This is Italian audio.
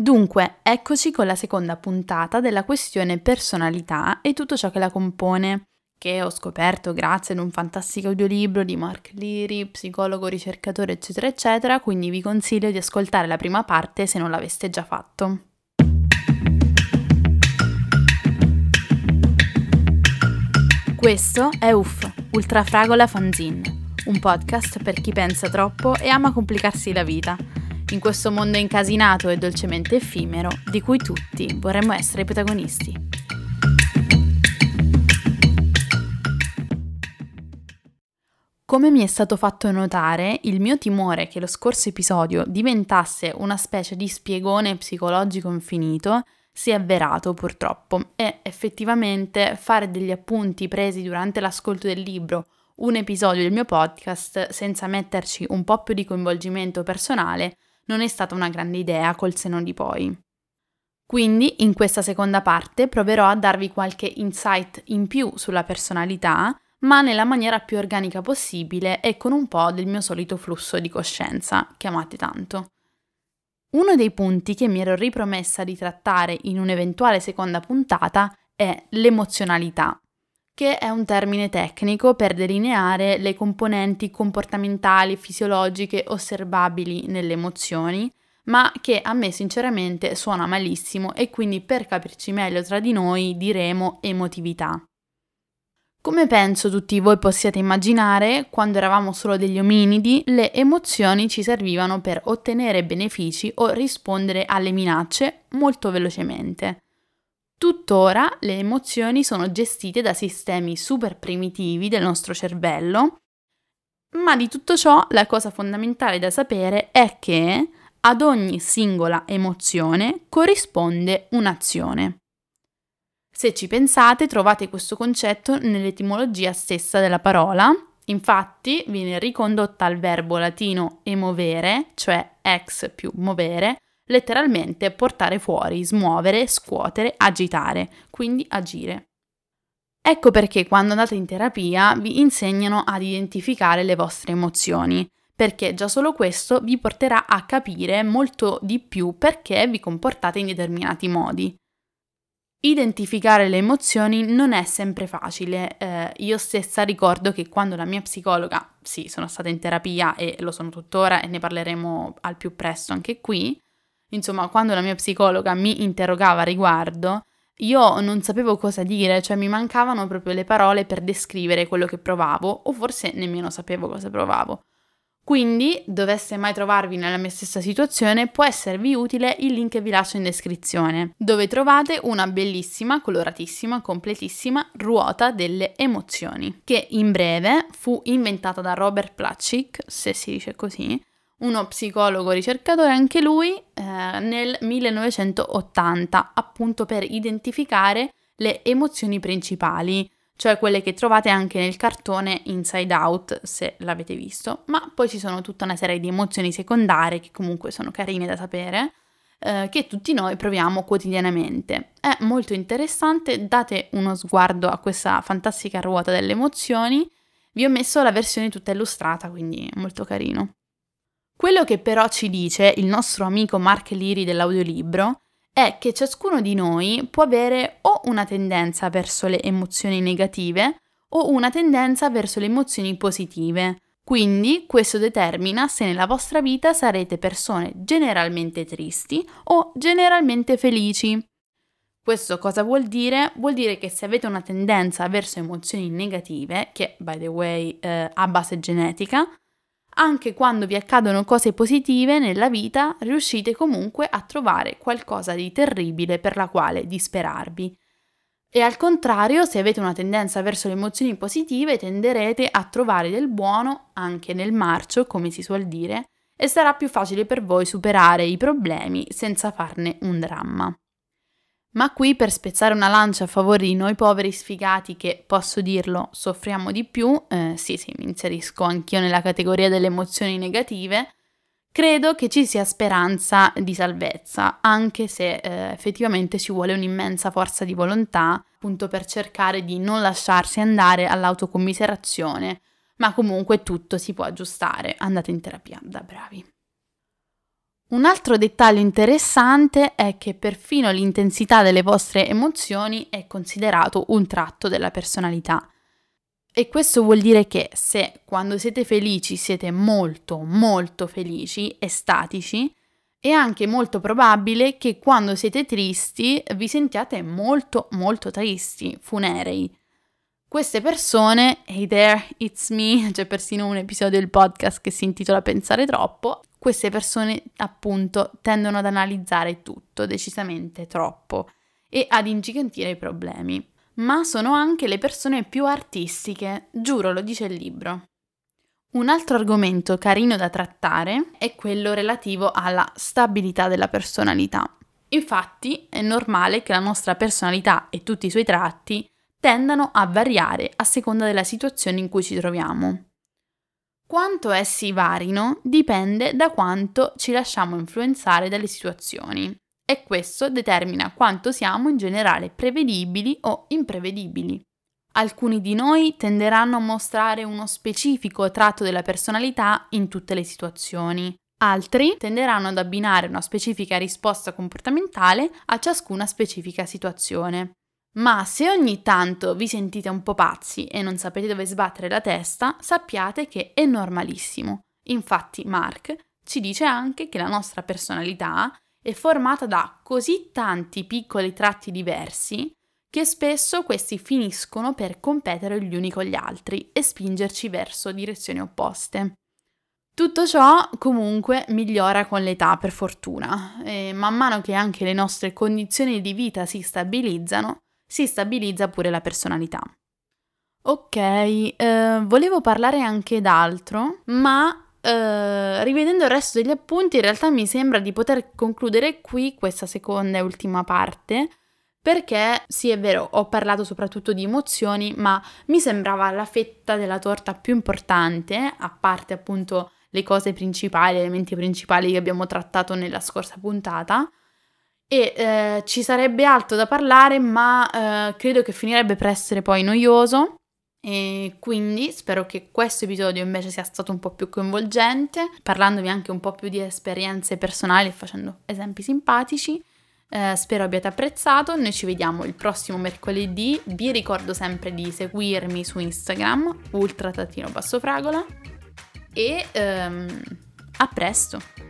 Dunque, eccoci con la seconda puntata della questione personalità e tutto ciò che la compone, che ho scoperto grazie ad un fantastico audiolibro di Mark Leary, psicologo, ricercatore, eccetera, eccetera, quindi vi consiglio di ascoltare la prima parte se non l'aveste già fatto. Questo è UF, Ultrafragola Fanzine, un podcast per chi pensa troppo e ama complicarsi la vita in questo mondo incasinato e dolcemente effimero di cui tutti vorremmo essere i protagonisti. Come mi è stato fatto notare, il mio timore che lo scorso episodio diventasse una specie di spiegone psicologico infinito si è avverato purtroppo e effettivamente fare degli appunti presi durante l'ascolto del libro un episodio del mio podcast senza metterci un po' più di coinvolgimento personale non è stata una grande idea col seno di poi. Quindi in questa seconda parte proverò a darvi qualche insight in più sulla personalità, ma nella maniera più organica possibile e con un po' del mio solito flusso di coscienza, che amate tanto. Uno dei punti che mi ero ripromessa di trattare in un'eventuale seconda puntata è l'emozionalità che è un termine tecnico per delineare le componenti comportamentali fisiologiche osservabili nelle emozioni, ma che a me sinceramente suona malissimo e quindi per capirci meglio tra di noi diremo emotività. Come penso tutti voi possiate immaginare, quando eravamo solo degli ominidi, le emozioni ci servivano per ottenere benefici o rispondere alle minacce molto velocemente. Tuttora le emozioni sono gestite da sistemi super primitivi del nostro cervello, ma di tutto ciò la cosa fondamentale da sapere è che ad ogni singola emozione corrisponde un'azione. Se ci pensate trovate questo concetto nell'etimologia stessa della parola, infatti viene ricondotta al verbo latino emovere, cioè ex più movere, letteralmente portare fuori, smuovere, scuotere, agitare, quindi agire. Ecco perché quando andate in terapia vi insegnano ad identificare le vostre emozioni, perché già solo questo vi porterà a capire molto di più perché vi comportate in determinati modi. Identificare le emozioni non è sempre facile. Eh, io stessa ricordo che quando la mia psicologa, sì, sono stata in terapia e lo sono tuttora e ne parleremo al più presto anche qui, Insomma, quando la mia psicologa mi interrogava a riguardo, io non sapevo cosa dire, cioè mi mancavano proprio le parole per descrivere quello che provavo, o forse nemmeno sapevo cosa provavo. Quindi, dovesse mai trovarvi nella mia stessa situazione, può esservi utile il link che vi lascio in descrizione, dove trovate una bellissima, coloratissima, completissima ruota delle emozioni, che in breve fu inventata da Robert Platchik, se si dice così, uno psicologo ricercatore, anche lui, eh, nel 1980, appunto per identificare le emozioni principali, cioè quelle che trovate anche nel cartone Inside Out, se l'avete visto, ma poi ci sono tutta una serie di emozioni secondarie che comunque sono carine da sapere, eh, che tutti noi proviamo quotidianamente. È molto interessante, date uno sguardo a questa fantastica ruota delle emozioni, vi ho messo la versione tutta illustrata, quindi molto carino. Quello che però ci dice il nostro amico Mark Liri dell'audiolibro è che ciascuno di noi può avere o una tendenza verso le emozioni negative o una tendenza verso le emozioni positive. Quindi questo determina se nella vostra vita sarete persone generalmente tristi o generalmente felici. Questo cosa vuol dire? Vuol dire che se avete una tendenza verso emozioni negative, che by the way eh, ha base genetica, anche quando vi accadono cose positive nella vita, riuscite comunque a trovare qualcosa di terribile per la quale disperarvi. E al contrario, se avete una tendenza verso le emozioni positive, tenderete a trovare del buono anche nel marcio, come si suol dire, e sarà più facile per voi superare i problemi senza farne un dramma. Ma qui per spezzare una lancia a favore di noi poveri sfigati che, posso dirlo, soffriamo di più, eh, sì sì, mi inserisco anch'io nella categoria delle emozioni negative, credo che ci sia speranza di salvezza, anche se eh, effettivamente ci vuole un'immensa forza di volontà, appunto per cercare di non lasciarsi andare all'autocommiserazione, ma comunque tutto si può aggiustare, andate in terapia da bravi. Un altro dettaglio interessante è che perfino l'intensità delle vostre emozioni è considerato un tratto della personalità. E questo vuol dire che se quando siete felici siete molto, molto felici, estatici, è anche molto probabile che quando siete tristi vi sentiate molto, molto tristi, funerei. Queste persone, hey there, it's me, c'è persino un episodio del podcast che si intitola Pensare troppo, queste persone appunto tendono ad analizzare tutto decisamente troppo e ad ingigantire i problemi, ma sono anche le persone più artistiche, giuro lo dice il libro. Un altro argomento carino da trattare è quello relativo alla stabilità della personalità. Infatti è normale che la nostra personalità e tutti i suoi tratti tendano a variare a seconda della situazione in cui ci troviamo. Quanto essi varino dipende da quanto ci lasciamo influenzare dalle situazioni e questo determina quanto siamo in generale prevedibili o imprevedibili. Alcuni di noi tenderanno a mostrare uno specifico tratto della personalità in tutte le situazioni, altri tenderanno ad abbinare una specifica risposta comportamentale a ciascuna specifica situazione. Ma se ogni tanto vi sentite un po' pazzi e non sapete dove sbattere la testa, sappiate che è normalissimo. Infatti Mark ci dice anche che la nostra personalità è formata da così tanti piccoli tratti diversi che spesso questi finiscono per competere gli uni con gli altri e spingerci verso direzioni opposte. Tutto ciò comunque migliora con l'età per fortuna e man mano che anche le nostre condizioni di vita si stabilizzano, si stabilizza pure la personalità. Ok, eh, volevo parlare anche d'altro, ma eh, rivedendo il resto degli appunti in realtà mi sembra di poter concludere qui questa seconda e ultima parte, perché sì è vero, ho parlato soprattutto di emozioni, ma mi sembrava la fetta della torta più importante, a parte appunto le cose principali, gli elementi principali che abbiamo trattato nella scorsa puntata e eh, ci sarebbe altro da parlare, ma eh, credo che finirebbe per essere poi noioso. E quindi spero che questo episodio invece sia stato un po' più coinvolgente, parlandovi anche un po' più di esperienze personali e facendo esempi simpatici. Eh, spero abbiate apprezzato. Noi ci vediamo il prossimo mercoledì. Vi ricordo sempre di seguirmi su Instagram, ultra-bassofragola. E ehm, a presto!